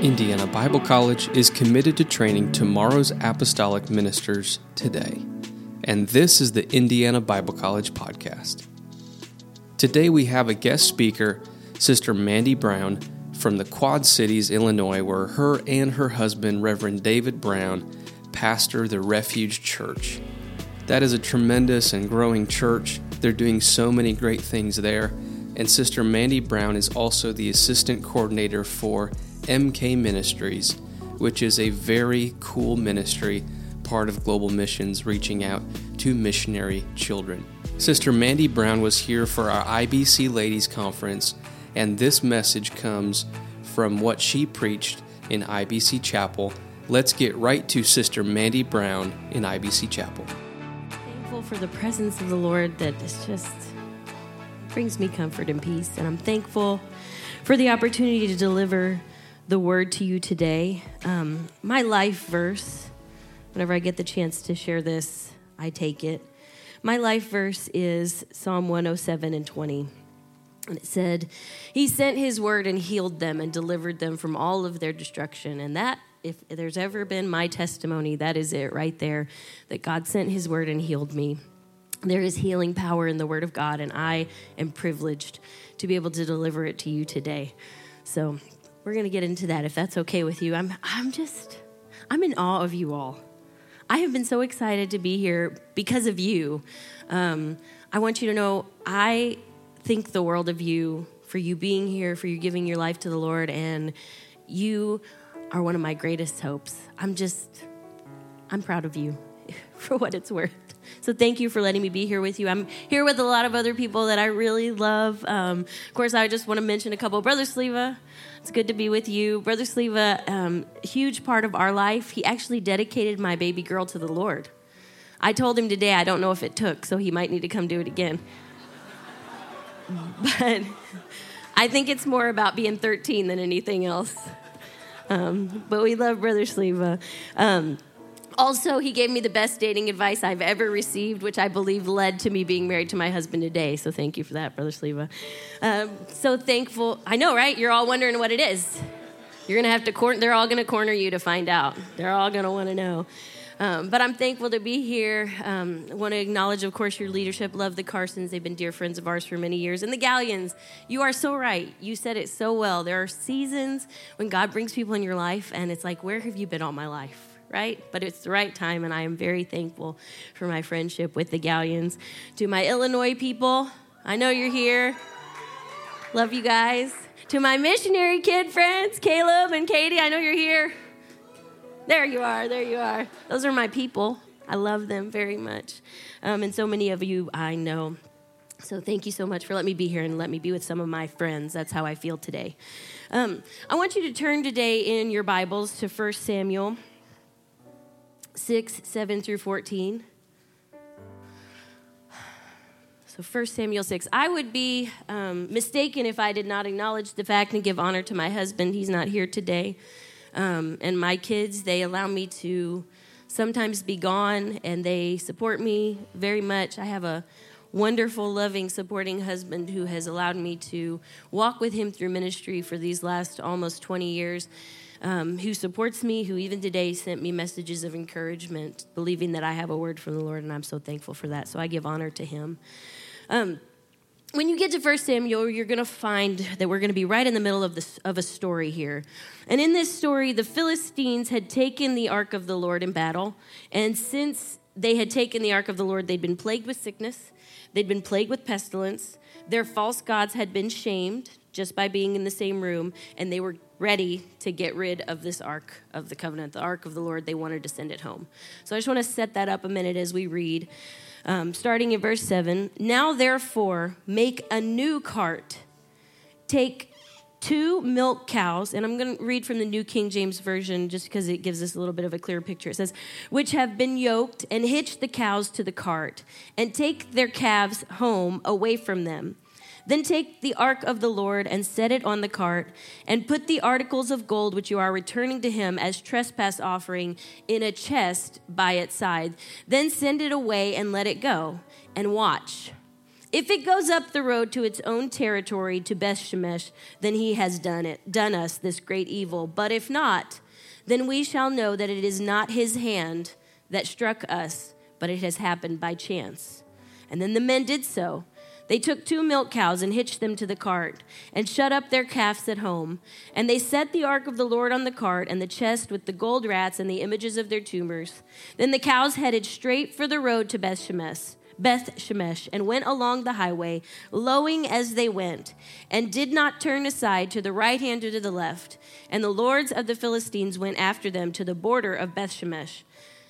Indiana Bible College is committed to training tomorrow's apostolic ministers today. And this is the Indiana Bible College podcast. Today we have a guest speaker, Sister Mandy Brown from the Quad Cities, Illinois, where her and her husband, Reverend David Brown, pastor the Refuge Church. That is a tremendous and growing church. They're doing so many great things there. And Sister Mandy Brown is also the assistant coordinator for MK Ministries, which is a very cool ministry, part of Global Missions, reaching out to missionary children. Sister Mandy Brown was here for our IBC Ladies Conference, and this message comes from what she preached in IBC Chapel. Let's get right to Sister Mandy Brown in IBC Chapel. Thankful for the presence of the Lord that is just brings me comfort and peace, and I'm thankful for the opportunity to deliver the word to you today. Um, my life verse, whenever I get the chance to share this, I take it. My life verse is Psalm 107 and 20. And it said, He sent His word and healed them and delivered them from all of their destruction. And that, if there's ever been my testimony, that is it right there that God sent His word and healed me. There is healing power in the word of God, and I am privileged to be able to deliver it to you today. So we're going to get into that if that's okay with you. I'm, I'm just, I'm in awe of you all. I have been so excited to be here because of you. Um, I want you to know I think the world of you for you being here, for you giving your life to the Lord, and you are one of my greatest hopes. I'm just, I'm proud of you for what it's worth. So thank you for letting me be here with you. I'm here with a lot of other people that I really love. Um, of course, I just want to mention a couple. Brother Sleva, it's good to be with you. Brother Sleva, um, huge part of our life. He actually dedicated my baby girl to the Lord. I told him today I don't know if it took, so he might need to come do it again. But I think it's more about being 13 than anything else. Um, but we love Brother Sleva. Also, he gave me the best dating advice I've ever received, which I believe led to me being married to my husband today. So thank you for that, Brother Sleva. Um, so thankful. I know, right? You're all wondering what it is. You're gonna have to corner. They're all gonna corner you to find out. They're all gonna want to know. Um, but I'm thankful to be here. Um, I want to acknowledge, of course, your leadership. Love the Carsons. They've been dear friends of ours for many years. And the Galleons, you are so right. You said it so well. There are seasons when God brings people in your life, and it's like, where have you been all my life? Right? But it's the right time, and I am very thankful for my friendship with the Galleons. To my Illinois people, I know you're here. Love you guys. To my missionary kid friends, Caleb and Katie, I know you're here. There you are, there you are. Those are my people. I love them very much. Um, and so many of you I know. So thank you so much for letting me be here and let me be with some of my friends. That's how I feel today. Um, I want you to turn today in your Bibles to 1 Samuel 6, 7 through 14. So 1 Samuel 6. I would be um, mistaken if I did not acknowledge the fact and give honor to my husband. He's not here today. Um, and my kids, they allow me to sometimes be gone and they support me very much. I have a wonderful, loving, supporting husband who has allowed me to walk with him through ministry for these last almost 20 years um, who supports me, who even today sent me messages of encouragement, believing that I have a word from the Lord, and I'm so thankful for that. So I give honor to him. Um, when you get to 1 Samuel, you're going to find that we're going to be right in the middle of, this, of a story here. And in this story, the Philistines had taken the ark of the Lord in battle. And since they had taken the ark of the Lord, they'd been plagued with sickness, they'd been plagued with pestilence, their false gods had been shamed just by being in the same room, and they were ready to get rid of this ark of the covenant, the ark of the Lord. They wanted to send it home. So I just want to set that up a minute as we read. Um, starting in verse 7 Now therefore, make a new cart. Take two milk cows, and I'm going to read from the New King James Version just because it gives us a little bit of a clearer picture. It says, Which have been yoked, and hitch the cows to the cart, and take their calves home away from them. Then take the ark of the Lord and set it on the cart, and put the articles of gold which you are returning to him as trespass offering in a chest by its side. Then send it away and let it go, and watch. If it goes up the road to its own territory to Beth Shemesh, then he has done it, done us this great evil. But if not, then we shall know that it is not his hand that struck us, but it has happened by chance. And then the men did so. They took two milk cows and hitched them to the cart, and shut up their calves at home. And they set the ark of the Lord on the cart, and the chest with the gold rats and the images of their tumors. Then the cows headed straight for the road to Beth Shemesh. Beth Shemesh and went along the highway, lowing as they went, and did not turn aside to the right hand or to the left. And the lords of the Philistines went after them to the border of Beth Shemesh.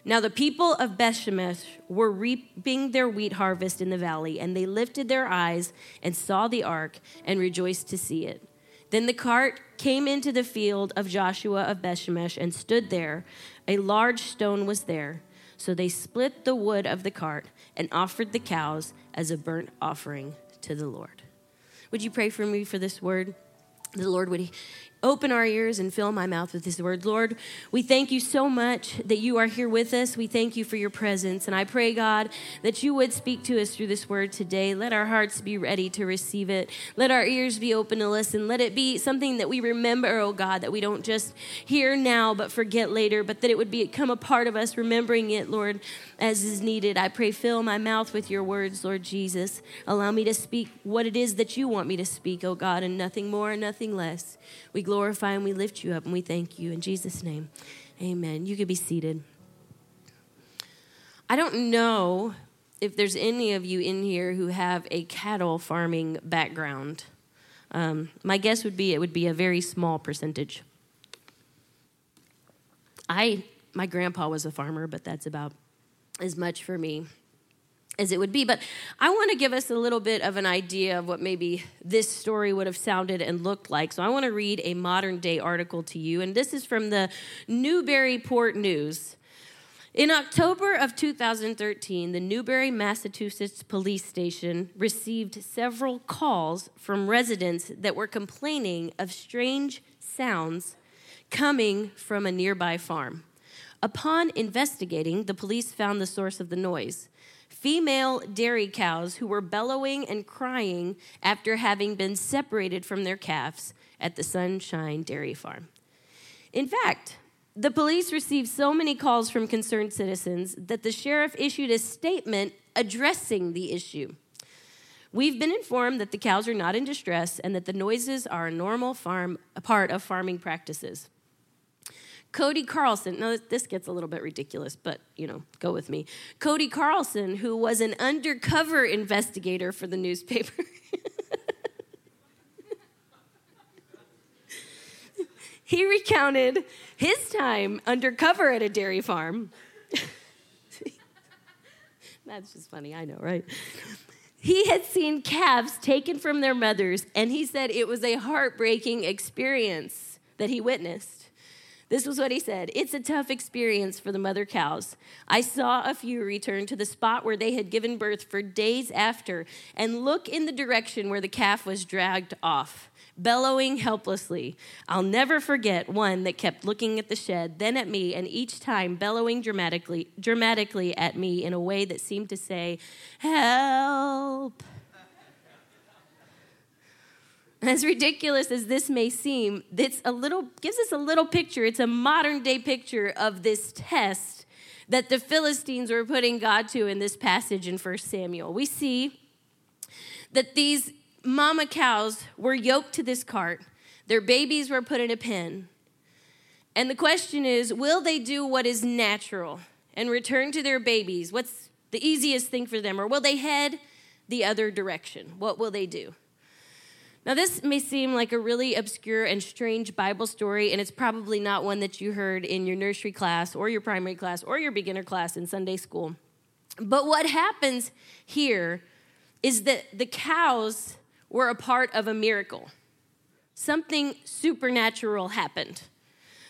Now the people of Beth Shemesh were reaping their wheat harvest in the valley, and they lifted their eyes and saw the ark and rejoiced to see it. Then the cart came into the field of Joshua of Beth Shemesh and stood there. A large stone was there. So they split the wood of the cart and offered the cows as a burnt offering to the Lord. Would you pray for me for this word? The Lord would open our ears and fill my mouth with his word. Lord, we thank you so much that you are here with us. We thank you for your presence. And I pray, God, that you would speak to us through this word today. Let our hearts be ready to receive it. Let our ears be open to listen. Let it be something that we remember, oh God, that we don't just hear now but forget later, but that it would become a part of us, remembering it, Lord, as is needed. I pray, fill my mouth with your words, Lord Jesus. Allow me to speak what it is that you want me to speak, oh God, and nothing more and nothing less. We glorify and we lift you up and we thank you. In Jesus' name, amen. You can be seated. I don't know if there's any of you in here who have a cattle farming background. Um, my guess would be it would be a very small percentage. I, my grandpa was a farmer, but that's about as much for me as it would be. But I want to give us a little bit of an idea of what maybe this story would have sounded and looked like. So I want to read a modern day article to you, and this is from the Newburyport News. In October of 2013, the Newbury, Massachusetts police station received several calls from residents that were complaining of strange sounds coming from a nearby farm. Upon investigating, the police found the source of the noise female dairy cows who were bellowing and crying after having been separated from their calves at the Sunshine Dairy Farm. In fact, the police received so many calls from concerned citizens that the sheriff issued a statement addressing the issue. We've been informed that the cows are not in distress and that the noises are a normal farm, a part of farming practices. Cody Carlson, now this gets a little bit ridiculous, but you know, go with me. Cody Carlson, who was an undercover investigator for the newspaper. he recounted his time undercover at a dairy farm. That's just funny, I know, right? He had seen calves taken from their mothers, and he said it was a heartbreaking experience that he witnessed. This was what he said It's a tough experience for the mother cows. I saw a few return to the spot where they had given birth for days after and look in the direction where the calf was dragged off, bellowing helplessly. I'll never forget one that kept looking at the shed, then at me, and each time bellowing dramatically, dramatically at me in a way that seemed to say, Help. As ridiculous as this may seem, it's a little gives us a little picture. It's a modern day picture of this test that the Philistines were putting God to in this passage in 1 Samuel. We see that these mama cows were yoked to this cart. Their babies were put in a pen. And the question is, will they do what is natural and return to their babies? What's the easiest thing for them? Or will they head the other direction? What will they do? Now, this may seem like a really obscure and strange Bible story, and it's probably not one that you heard in your nursery class or your primary class or your beginner class in Sunday school. But what happens here is that the cows were a part of a miracle. Something supernatural happened.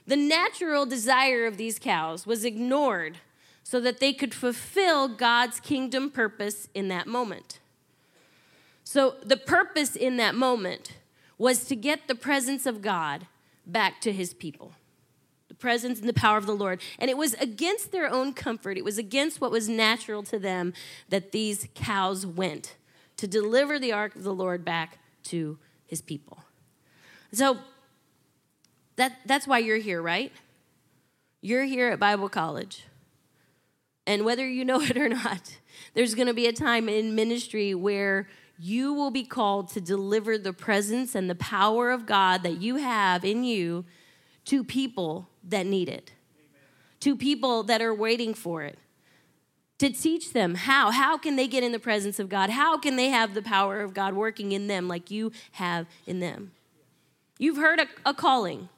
The natural desire of these cows was ignored so that they could fulfill God's kingdom purpose in that moment. So the purpose in that moment was to get the presence of God back to his people. The presence and the power of the Lord. And it was against their own comfort, it was against what was natural to them that these cows went to deliver the ark of the Lord back to his people. So that, that's why you're here, right? You're here at Bible college. And whether you know it or not, there's going to be a time in ministry where you will be called to deliver the presence and the power of God that you have in you to people that need it, Amen. to people that are waiting for it. To teach them how. How can they get in the presence of God? How can they have the power of God working in them like you have in them? You've heard a, a calling,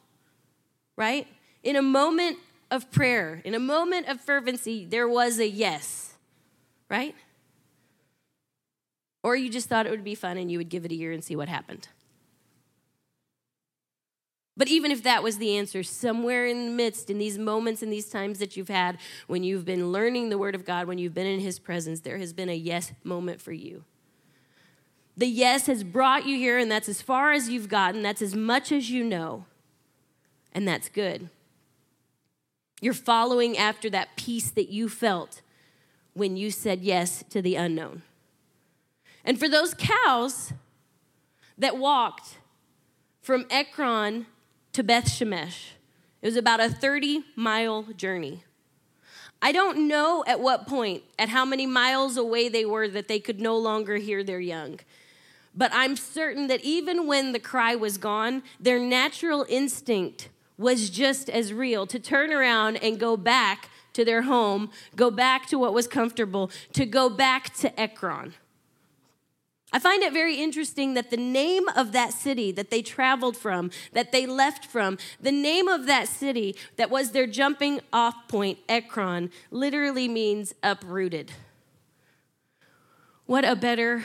right? In a moment of prayer, in a moment of fervency, there was a yes, right? Or you just thought it would be fun and you would give it a year and see what happened. But even if that was the answer, somewhere in the midst, in these moments, in these times that you've had, when you've been learning the Word of God, when you've been in His presence, there has been a yes moment for you. The yes has brought you here, and that's as far as you've gotten. That's as much as you know. And that's good. You're following after that peace that you felt when you said yes to the unknown. And for those cows that walked from Ekron to Beth Shemesh, it was about a 30 mile journey. I don't know at what point, at how many miles away they were, that they could no longer hear their young. But I'm certain that even when the cry was gone, their natural instinct was just as real to turn around and go back to their home, go back to what was comfortable, to go back to Ekron. I find it very interesting that the name of that city that they traveled from, that they left from, the name of that city that was their jumping off point, Ekron, literally means uprooted. What a better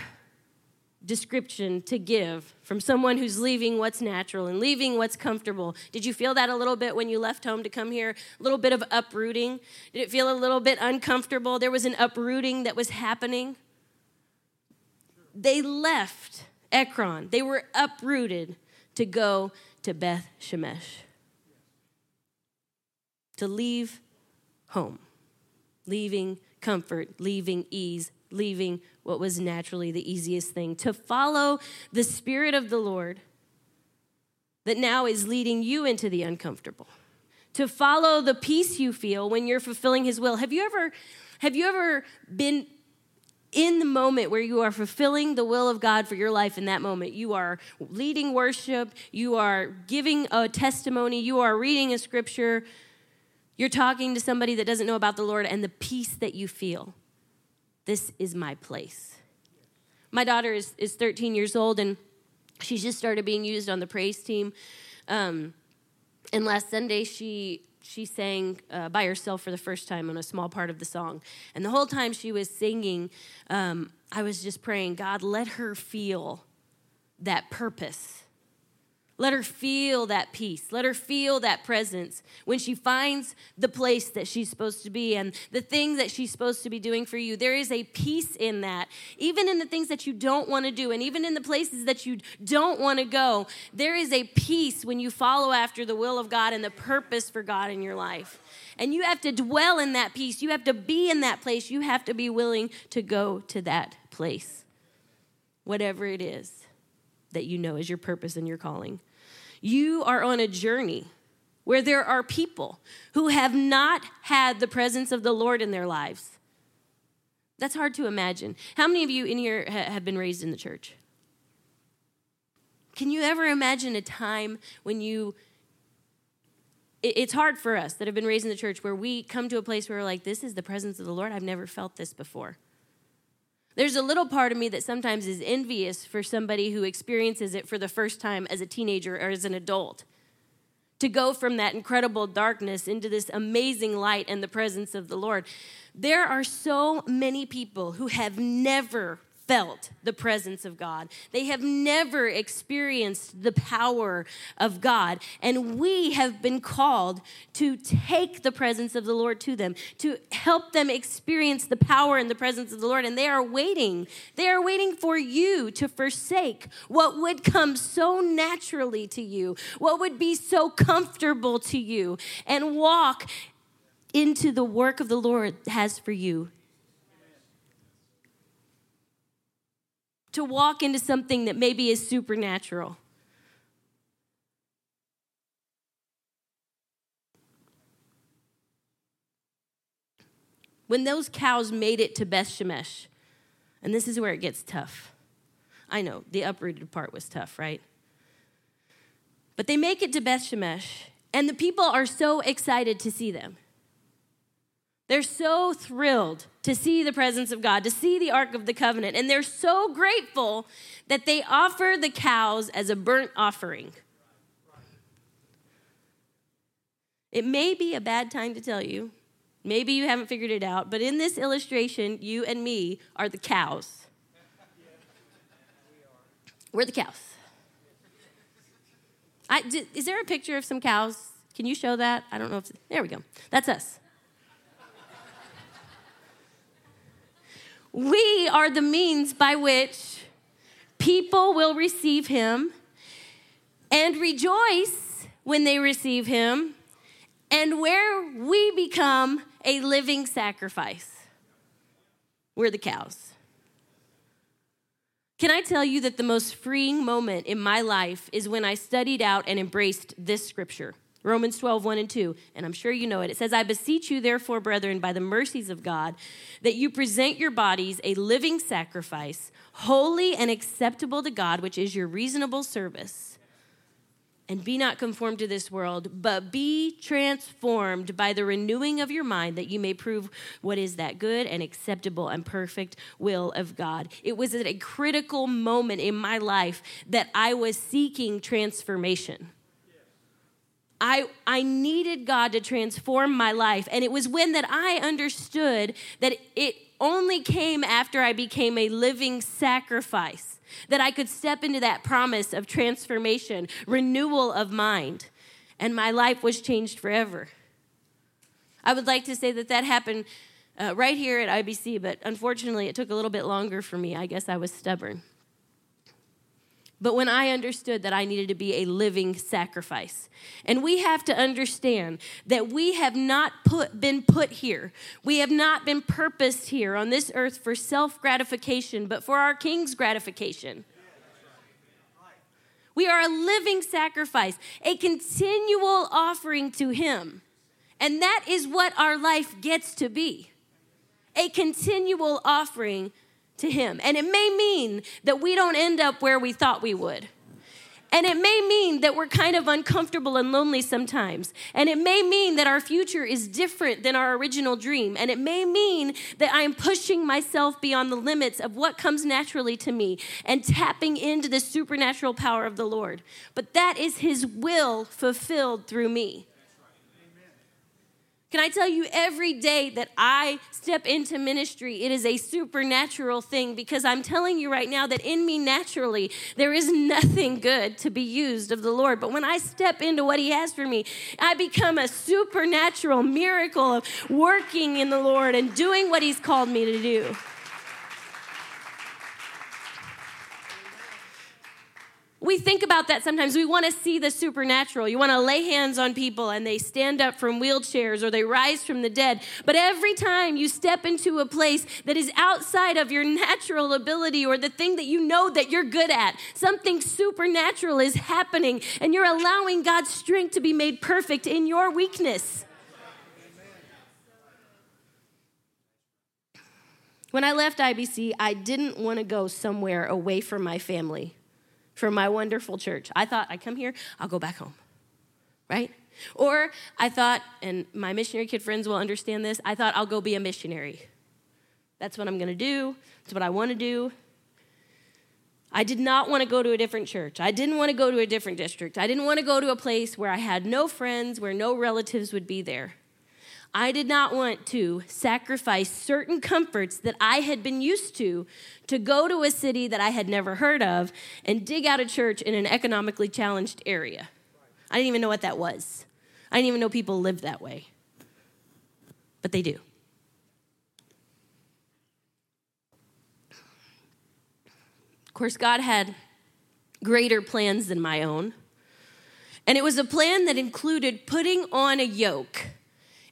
description to give from someone who's leaving what's natural and leaving what's comfortable. Did you feel that a little bit when you left home to come here? A little bit of uprooting? Did it feel a little bit uncomfortable? There was an uprooting that was happening they left Ekron. They were uprooted to go to Beth Shemesh. To leave home, leaving comfort, leaving ease, leaving what was naturally the easiest thing. To follow the Spirit of the Lord that now is leading you into the uncomfortable. To follow the peace you feel when you're fulfilling His will. Have you ever, have you ever been in the moment where you are fulfilling the will of God for your life in that moment. You are leading worship, you are giving a testimony, you are reading a scripture, you're talking to somebody that doesn't know about the Lord, and the peace that you feel. This is my place. My daughter is, is 13 years old, and she's just started being used on the praise team. Um, and last Sunday, she she sang uh, by herself for the first time on a small part of the song. And the whole time she was singing, um, I was just praying, God, let her feel that purpose let her feel that peace. Let her feel that presence when she finds the place that she's supposed to be and the thing that she's supposed to be doing for you. There is a peace in that. Even in the things that you don't want to do and even in the places that you don't want to go, there is a peace when you follow after the will of God and the purpose for God in your life. And you have to dwell in that peace. You have to be in that place. You have to be willing to go to that place, whatever it is that you know is your purpose and your calling. You are on a journey where there are people who have not had the presence of the Lord in their lives. That's hard to imagine. How many of you in here have been raised in the church? Can you ever imagine a time when you it's hard for us that have been raised in the church where we come to a place where we're like, this is the presence of the Lord. I've never felt this before. There's a little part of me that sometimes is envious for somebody who experiences it for the first time as a teenager or as an adult. To go from that incredible darkness into this amazing light and the presence of the Lord. There are so many people who have never felt the presence of God. They have never experienced the power of God. And we have been called to take the presence of the Lord to them, to help them experience the power and the presence of the Lord. And they are waiting. They are waiting for you to forsake what would come so naturally to you, what would be so comfortable to you, and walk into the work of the Lord has for you to walk into something that maybe is supernatural. When those cows made it to Beth Shemesh, and this is where it gets tough. I know, the uprooted part was tough, right? But they make it to Beth Shemesh, and the people are so excited to see them. They're so thrilled to see the presence of God, to see the Ark of the Covenant, and they're so grateful that they offer the cows as a burnt offering. It may be a bad time to tell you, maybe you haven't figured it out, but in this illustration, you and me are the cows. We're the cows. I, is there a picture of some cows? Can you show that? I don't know if. There we go. That's us. We are the means by which people will receive him and rejoice when they receive him, and where we become a living sacrifice. We're the cows. Can I tell you that the most freeing moment in my life is when I studied out and embraced this scripture? Romans 12, 1 and 2. And I'm sure you know it. It says, I beseech you, therefore, brethren, by the mercies of God, that you present your bodies a living sacrifice, holy and acceptable to God, which is your reasonable service. And be not conformed to this world, but be transformed by the renewing of your mind, that you may prove what is that good and acceptable and perfect will of God. It was at a critical moment in my life that I was seeking transformation. I, I needed God to transform my life. And it was when that I understood that it only came after I became a living sacrifice that I could step into that promise of transformation, renewal of mind, and my life was changed forever. I would like to say that that happened uh, right here at IBC, but unfortunately, it took a little bit longer for me. I guess I was stubborn. But when I understood that I needed to be a living sacrifice, and we have to understand that we have not put, been put here, we have not been purposed here on this earth for self gratification, but for our King's gratification. We are a living sacrifice, a continual offering to Him. And that is what our life gets to be a continual offering to Him. And it may mean that we don't end up where we thought we would. And it may mean that we're kind of uncomfortable and lonely sometimes. And it may mean that our future is different than our original dream. And it may mean that I am pushing myself beyond the limits of what comes naturally to me and tapping into the supernatural power of the Lord. But that is His will fulfilled through me. Can I tell you, every day that I step into ministry, it is a supernatural thing because I'm telling you right now that in me naturally, there is nothing good to be used of the Lord. But when I step into what He has for me, I become a supernatural miracle of working in the Lord and doing what He's called me to do. We think about that sometimes. We want to see the supernatural. You want to lay hands on people and they stand up from wheelchairs or they rise from the dead. But every time you step into a place that is outside of your natural ability or the thing that you know that you're good at, something supernatural is happening and you're allowing God's strength to be made perfect in your weakness. When I left IBC, I didn't want to go somewhere away from my family from my wonderful church. I thought, I come here, I'll go back home, right? Or I thought, and my missionary kid friends will understand this, I thought I'll go be a missionary. That's what I'm to do. That's what I want to do. I did not want to go to a different church. I didn't want to go to a different district. I didn't want to go to a place where I had no friends, where no relatives would be there. I did not want to sacrifice certain comforts that I had been used to to go to a city that I had never heard of and dig out a church in an economically challenged area. I didn't even know what that was. I didn't even know people lived that way. But they do. Of course, God had greater plans than my own. And it was a plan that included putting on a yoke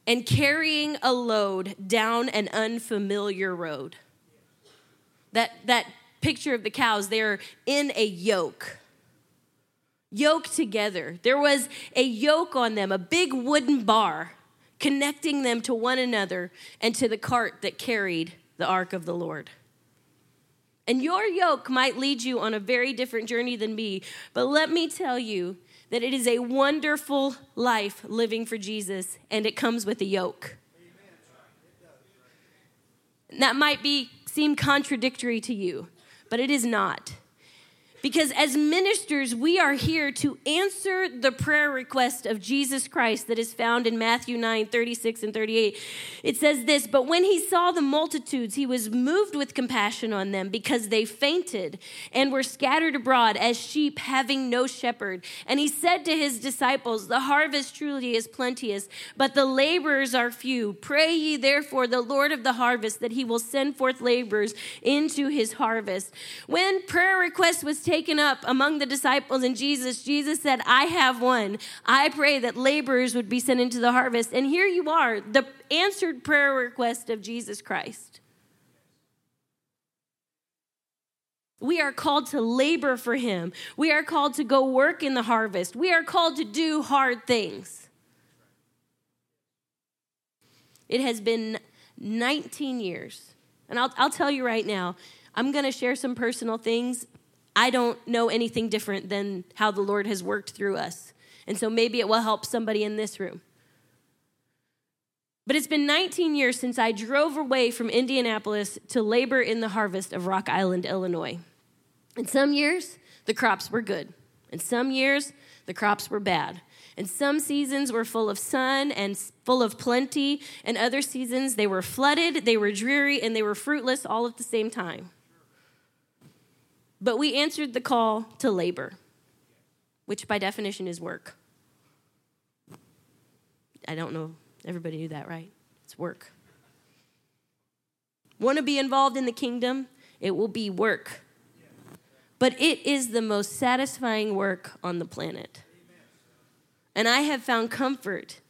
and carrying a load down an unfamiliar road. That, that picture of the cows, they're in a yoke. Yoked together. There was a yoke on them, a big wooden bar connecting them to one another and to the cart that carried the ark of the Lord. And your yoke might lead you on a very different journey than me, but let me tell you that it is a wonderful life living for Jesus, and it comes with a yoke. That might be seem contradictory to you, but it is not. Because as ministers, we are here to answer the prayer request of Jesus Christ that is found in Matthew 9 36 and 38. It says this But when he saw the multitudes, he was moved with compassion on them because they fainted and were scattered abroad as sheep having no shepherd. And he said to his disciples, The harvest truly is plenteous, but the laborers are few. Pray ye therefore the Lord of the harvest that he will send forth laborers into his harvest. When prayer request was taken, taken up among the disciples and Jesus, Jesus said, I have one. I pray that laborers would be sent into the harvest. And here you are, the answered prayer request of Jesus Christ. We are called to labor for him. We are called to go work in the harvest. We are called to do hard things. It has been 19 years. And I'll, I'll tell you right now, I'm going to share some personal things. I don't know anything different than how the Lord has worked through us. And so maybe it will help somebody in this room. But it's been 19 years since I drove away from Indianapolis to labor in the harvest of Rock Island, Illinois. In some years, the crops were good. In some years, the crops were bad. And some seasons were full of sun and full of plenty, and other seasons they were flooded, they were dreary, and they were fruitless all at the same time. But we answered the call to labor, which by definition is work. I don't know, everybody knew that, right? It's work. Want to be involved in the kingdom? It will be work. But it is the most satisfying work on the planet. And I have found comfort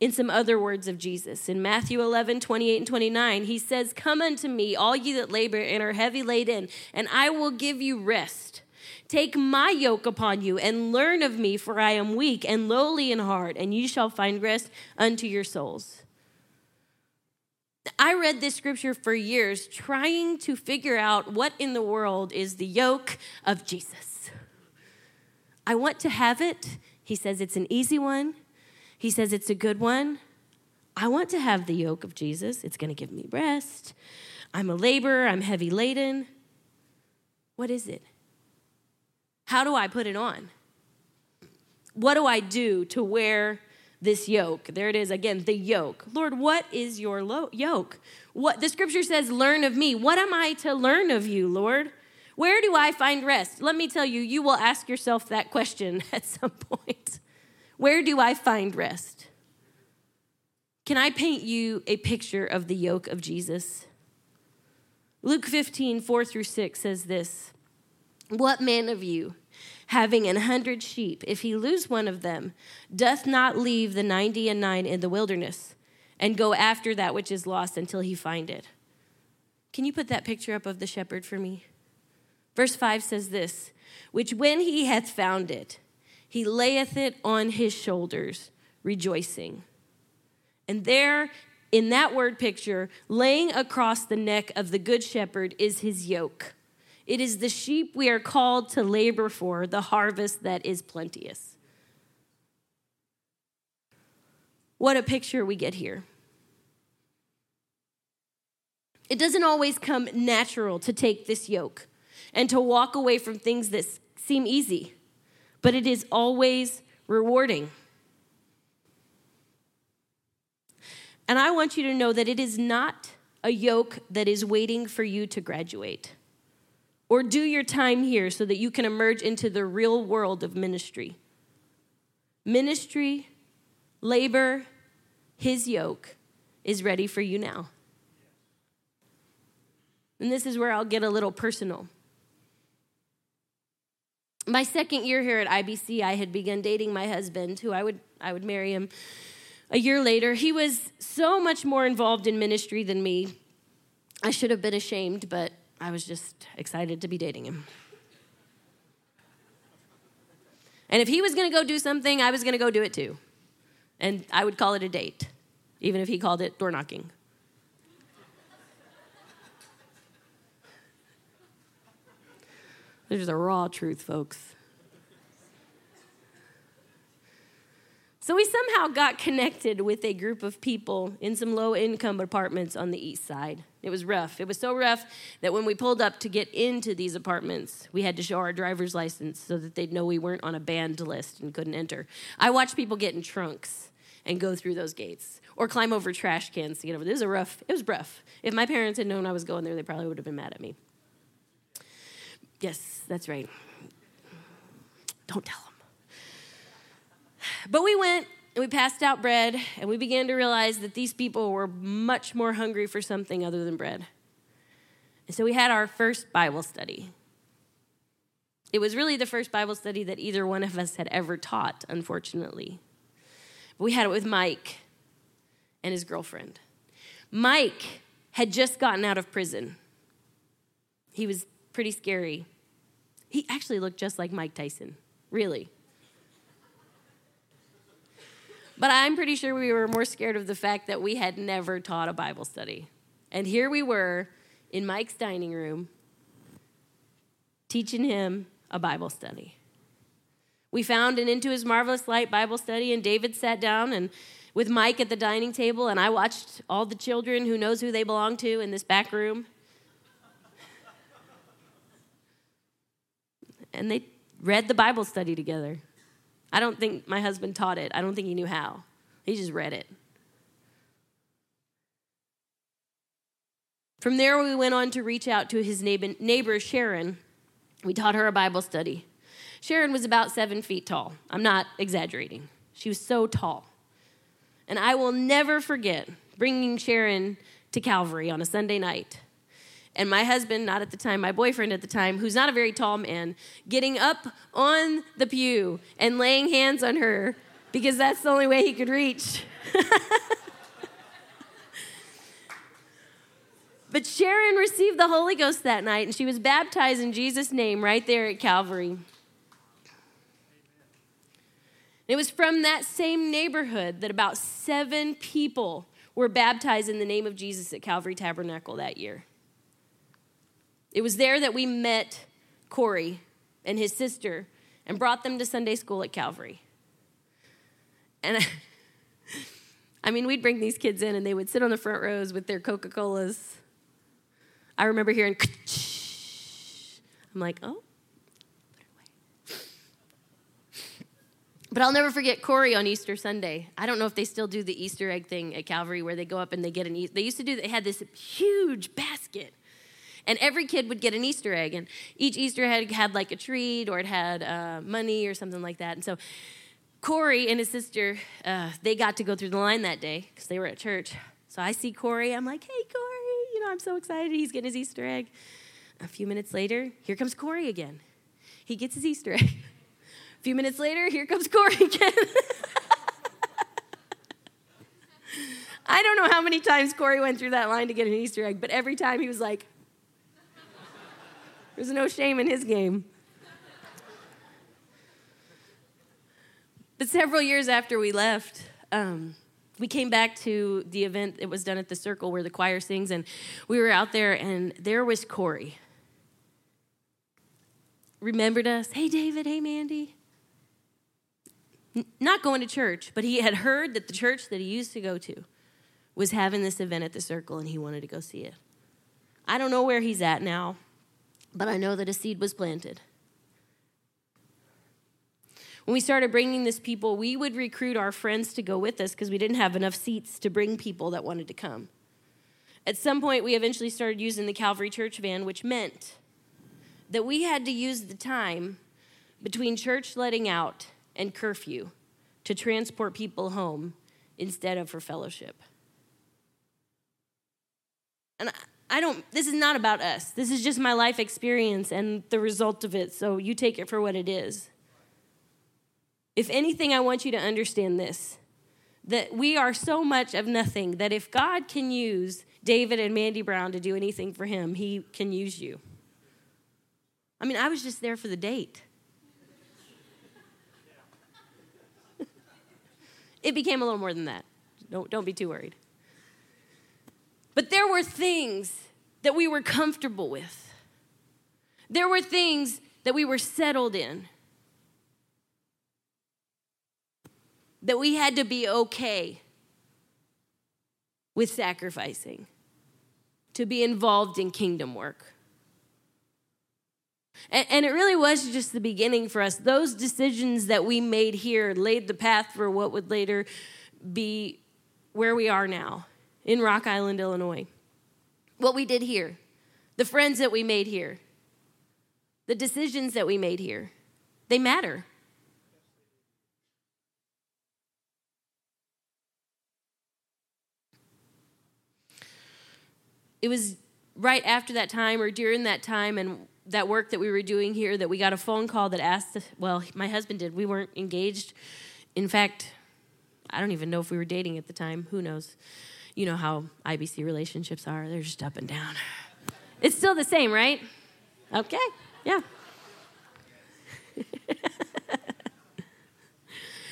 in some other words of Jesus. In Matthew 11, 28 and 29, he says, Come unto me, all ye that labor and are heavy laden, and I will give you rest. Take my yoke upon you and learn of me, for I am weak and lowly in heart, and you shall find rest unto your souls. I read this scripture for years trying to figure out what in the world is the yoke of Jesus. I want to have it. He says it's an easy one. He says it's a good one. I want to have the yoke of Jesus. It's going to give me rest. I'm a laborer, I'm heavy laden. What is it? How do I put it on? What do I do to wear this yoke? There it is again, the yoke. Lord, what is your lo- yoke? What the scripture says, learn of me. What am I to learn of you, Lord? Where do I find rest? Let me tell you, you will ask yourself that question at some point. Where do I find rest? Can I paint you a picture of the yoke of Jesus? Luke 15, 4 through 6 says this What man of you, having an hundred sheep, if he lose one of them, doth not leave the ninety and nine in the wilderness and go after that which is lost until he find it? Can you put that picture up of the shepherd for me? Verse 5 says this Which when he hath found it, he layeth it on his shoulders, rejoicing. And there, in that word picture, laying across the neck of the good shepherd is his yoke. It is the sheep we are called to labor for, the harvest that is plenteous. What a picture we get here. It doesn't always come natural to take this yoke and to walk away from things that seem easy but it is always rewarding. And I want you to know that it is not a yoke that is waiting for you to graduate or do your time here so that you can emerge into the real world of ministry. Ministry, labor, his yoke is ready for you now. And this is where I'll get a little personal my second year here at IBC, I had begun dating my husband, who I would I would marry him a year later. He was so much more involved in ministry than me. I should have been ashamed, but I was just excited to be dating him. And if he was going to go do something, I was going to go do it too. And I would call it a date, even if he called it door knocking. There's a raw truth, folks. So we somehow got connected with a group of people in some low income apartments on the east side. It was rough. It was so rough that when we pulled up to get into these apartments, we had to show our driver's license so that they'd know we weren't on a banned list and couldn't enter. I watched people get in trunks and go through those gates or climb over trash cans to get over. This was a rough, it was rough. If my parents had known I was going there, they probably would have been mad at me. Yes, that's right. Don't tell them. But we went and we passed out bread and we began to realize that these people were much more hungry for something other than bread. And so we had our first Bible study. It was really the first Bible study that either one of us had ever taught, unfortunately. But we had it with Mike and his girlfriend. Mike had just gotten out of prison. He was pretty scary. He actually looked just like Mike Tyson, really. But I'm pretty sure we were more scared of the fact that we had never taught a Bible study. And here we were in Mike's dining room teaching him a Bible study. We found an Into His Marvelous Light Bible study, and David sat down and with Mike at the dining table, and I watched all the children who knows who they belong to in this back room. And they read the Bible study together. I don't think my husband taught it. I don't think he knew how. He just read it. From there, we went on to reach out to his neighbor, Sharon. We taught her a Bible study. Sharon was about seven feet tall. I'm not exaggerating. She was so tall. And I will never forget bringing Sharon to Calvary on a Sunday night and my husband, not at the time, my boyfriend at the time, who's not a very tall man, getting up on the pew and laying hands on her because that's the only way he could reach. but Sharon received the Holy Ghost that night and she was baptized in Jesus' name right there at Calvary. It was from that same neighborhood that about seven people were baptized in the name of Jesus at Calvary Tabernacle that year. It was there that we met Corey and his sister and brought them to Sunday school at Calvary. And I, I mean, we'd bring these kids in and they would sit on the front rows with their Coca Colas. I remember hearing, I'm like, oh, But I'll never forget Corey on Easter Sunday. I don't know if they still do the Easter egg thing at Calvary where they go up and they get an. They used to do. They had this huge basket and every kid would get an Easter egg, and each Easter egg had like a treat or it had uh, money or something like that. And so Corey and his sister, uh, they got to go through the line that day because they were at church. So I see Corey. I'm like, hey, Corey, you know, I'm so excited. He's getting his Easter egg. A few minutes later, here comes Corey again. He gets his Easter egg. A few minutes later, here comes Corey again. I don't know how many times Corey went through that line to get an Easter egg, but every time he was like, there's no shame in his game. But several years after we left, um, we came back to the event that was done at the circle where the choir sings, and we were out there, and there was Corey. Remembered us. Hey, David. Hey, Mandy. N- not going to church, but he had heard that the church that he used to go to was having this event at the circle, and he wanted to go see it. I don't know where he's at now but I know that a seed was planted. When we started bringing this people, we would recruit our friends to go with us because we didn't have enough seats to bring people that wanted to come. At some point, we eventually started using the Calvary Church van, which meant that we had to use the time between church letting out and curfew to transport people home instead of for fellowship. And I don't, this is not about us. This is just my life experience and the result of it. So you take it for what it is. If anything, I want you to understand this that we are so much of nothing that if God can use David and Mandy Brown to do anything for him, he can use you. I mean, I was just there for the date. it became a little more than that. Don't, don't be too worried. But there were things that we were comfortable with, there were things that we were settled in, that we had to be okay with sacrificing to be involved in kingdom work. And, and, it really was just the beginning for us. Those decisions that we made here laid the path for what would later be where we are now in Rock Island, Illinois. What we did here, the friends that we made here, the decisions that we made here, they matter. it was right after that time or during that time and that work that we were doing here that we got a phone call that asked well my husband did we weren't engaged in fact i don't even know if we were dating at the time who knows you know how ibc relationships are. They're just up and down. It's still the same right? Okay. Yeah.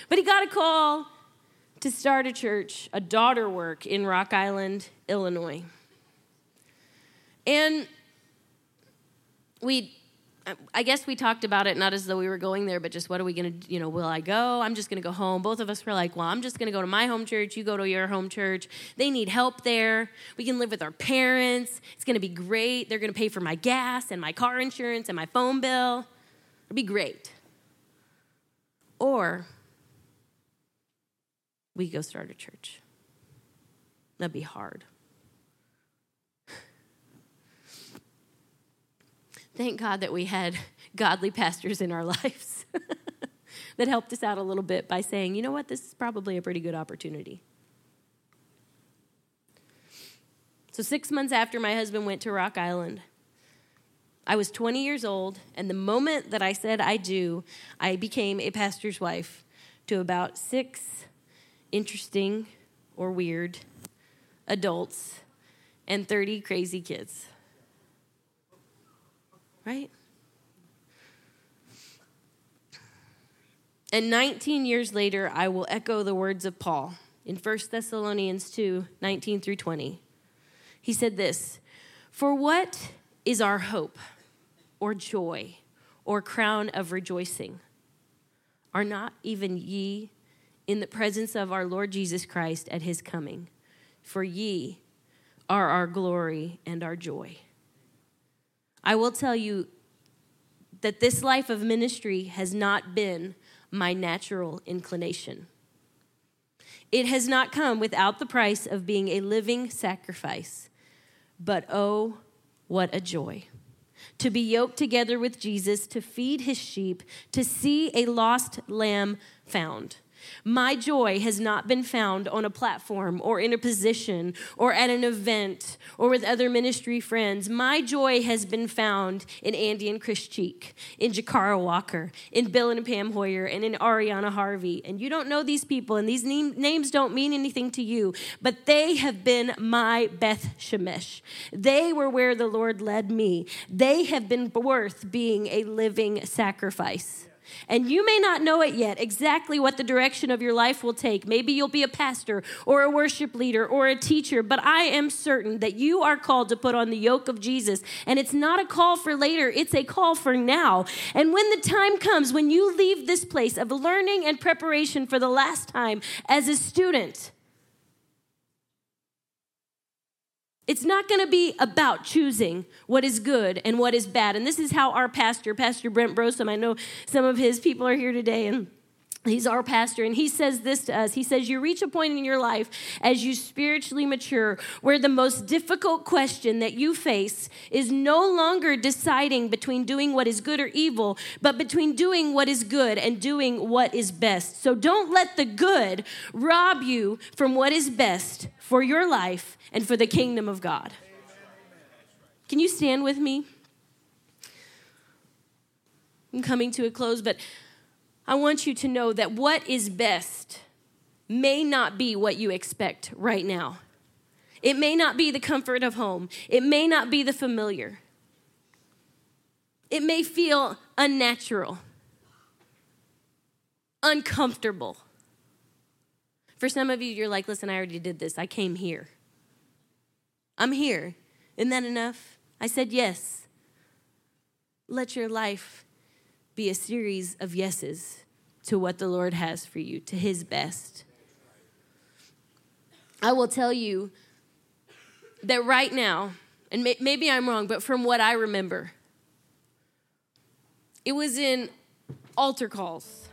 But he got a call to start a church a daughter work in rock island illinois. And we, I guess we talked about it not as though we were going there, but just what are we going to, you know, will I go? I'm just going to go home. Both of us were like, well, I'm just going to go to my home church. You go to your home church. They need help there. We can live with our parents. It's going to be great. They're going to pay for my gas and my car insurance and my phone bill. It'll be great. Or we go start a church. That'd be hard. Thank God that we had godly pastors in our lives that helped us out a little bit by saying, you know what, this is probably a pretty good opportunity. So, six months after my husband went to Rock Island, I was 20 years old, and the moment that I said I do, I became a pastor's wife to about six interesting or weird adults and 30 crazy kids right? And 19 years later, I will echo the words of Paul in 1 Thessalonians 2 19 through 20. He said this For what is our hope or joy or crown of rejoicing? Are not even ye in the presence of our Lord Jesus Christ at his coming? For ye are our glory and our joy. I will tell you that this life of ministry has not been my natural inclination. It has not come without the price of being a living sacrifice. But oh, what a joy! To be yoked together with Jesus, to feed his sheep, to see a lost lamb found. My joy has not been found on a platform or in a position or at an event or with other ministry friends. My joy has been found in Andy and Chris Cheek, in Jakara Walker, in Bill and Pam Hoyer, and in Ariana Harvey. And you don't know these people, and these names don't mean anything to you, but they have been my Beth Shemesh. They were where the Lord led me. They have been worth being a living sacrifice. And you may not know it yet, exactly what the direction of your life will take. Maybe you'll be a pastor or a worship leader or a teacher, but I am certain that you are called to put on the yoke of Jesus. And it's not a call for later, it's a call for now. And when the time comes, when you leave this place of learning and preparation for the last time as a student, It's not going to be about choosing what is good and what is bad. And this is how our pastor, Pastor Brent Brosom, I know some of his people are here today and He's our pastor, and he says this to us. He says, You reach a point in your life as you spiritually mature where the most difficult question that you face is no longer deciding between doing what is good or evil, but between doing what is good and doing what is best. So don't let the good rob you from what is best for your life and for the kingdom of God. Can you stand with me? I'm coming to a close, but I want you to know that what is best may not be what you expect right now. It may not be the comfort of home, it may not be the familiar. It may feel unnatural, uncomfortable. For some of you, you're like, listen, I already did this. I came here. I'm here. Isn't that enough? I said yes. Let your life be a series of yeses to what the Lord has for you, to His best. I will tell you that right now, and may, maybe I'm wrong, but from what I remember, it was in altar calls,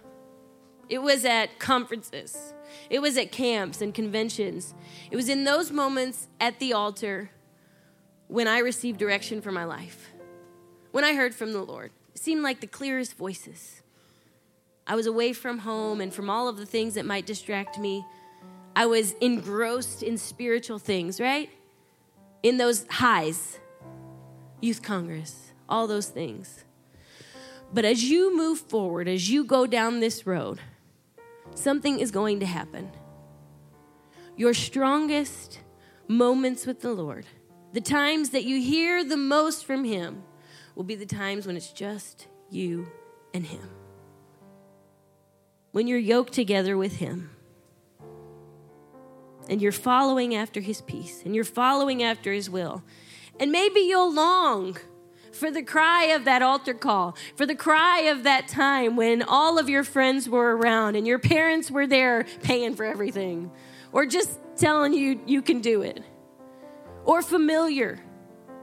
it was at conferences, it was at camps and conventions. It was in those moments at the altar when I received direction for my life, when I heard from the Lord. Seemed like the clearest voices. I was away from home and from all of the things that might distract me. I was engrossed in spiritual things, right? In those highs, youth congress, all those things. But as you move forward, as you go down this road, something is going to happen. Your strongest moments with the Lord, the times that you hear the most from Him, will be the times when it's just you and Him. When you're yoked together with Him and you're following after His peace and you're following after His will. And maybe you'll long for the cry of that altar call, for the cry of that time when all of your friends were around and your parents were there paying for everything, or just telling you you can do it, or familiar,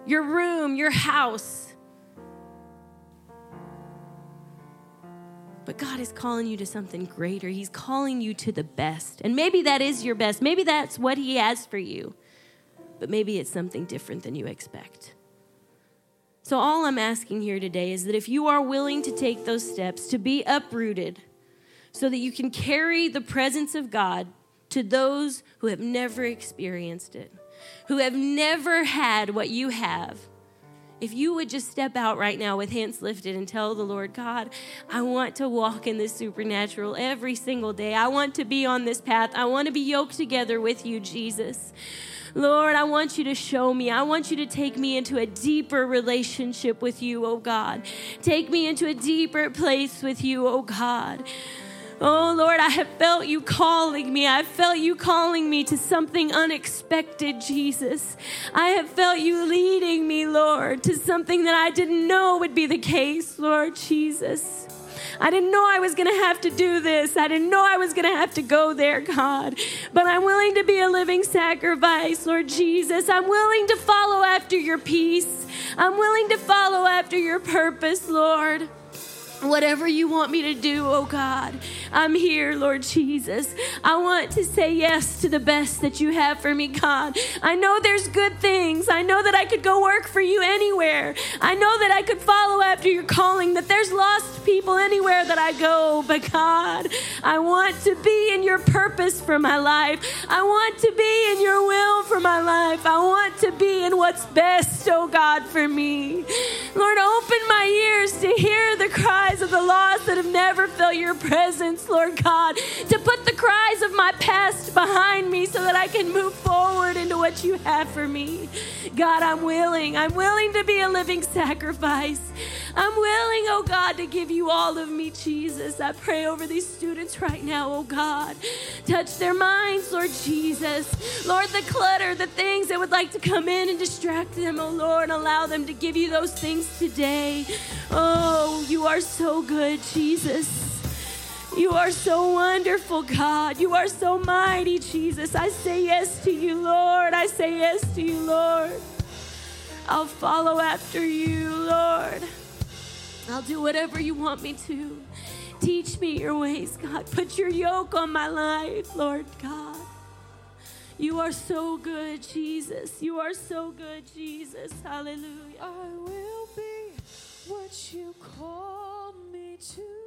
your room, your house. But God is calling you to something greater. He's calling you to the best. And maybe that is your best. Maybe that's what He has for you. But maybe it's something different than you expect. So, all I'm asking here today is that if you are willing to take those steps to be uprooted so that you can carry the presence of God to those who have never experienced it, who have never had what you have, if you would just step out right now with hands lifted and tell the Lord, God, I want to walk in this supernatural every single day. I want to be on this path. I want to be yoked together with you, Jesus. Lord, I want you to show me. I want you to take me into a deeper relationship with you, oh God. Take me into a deeper place with you, oh God. Oh Lord, I have felt you calling me. I felt you calling me to something unexpected, Jesus. I have felt you leading me, Lord, to something that I didn't know would be the case, Lord Jesus. I didn't know I was going to have to do this. I didn't know I was going to have to go there, God. But I'm willing to be a living sacrifice, Lord Jesus. I'm willing to follow after your peace. I'm willing to follow after your purpose, Lord. Whatever you want me to do, oh God, I'm here, Lord Jesus. I want to say yes to the best that you have for me, God. I know there's good things. I know that I could go work for you anywhere. I know that I could follow after your calling, that there's lost people anywhere that I go. But God, I want to be in your purpose for my life. I want to be in your will for my life. I want to be in what's best, oh God, for me. Lord, open my ears to hear the cry cries of the lost that have never felt your presence, Lord God, to put the cries of my past behind me so that I can move forward into what you have for me. God, I'm willing. I'm willing to be a living sacrifice. I'm willing, oh God, to give you all of me, Jesus. I pray over these students right now, oh God. Touch their minds, Lord Jesus. Lord, the clutter, the things that would like to come in and distract them, oh Lord, allow them to give you those things today. Oh, you are so good, Jesus. You are so wonderful, God. You are so mighty, Jesus. I say yes to you, Lord. I say yes to you, Lord. I'll follow after you, Lord. I'll do whatever you want me to. Teach me your ways, God. Put your yoke on my life, Lord God. You are so good, Jesus. You are so good, Jesus. Hallelujah. I will be what you call to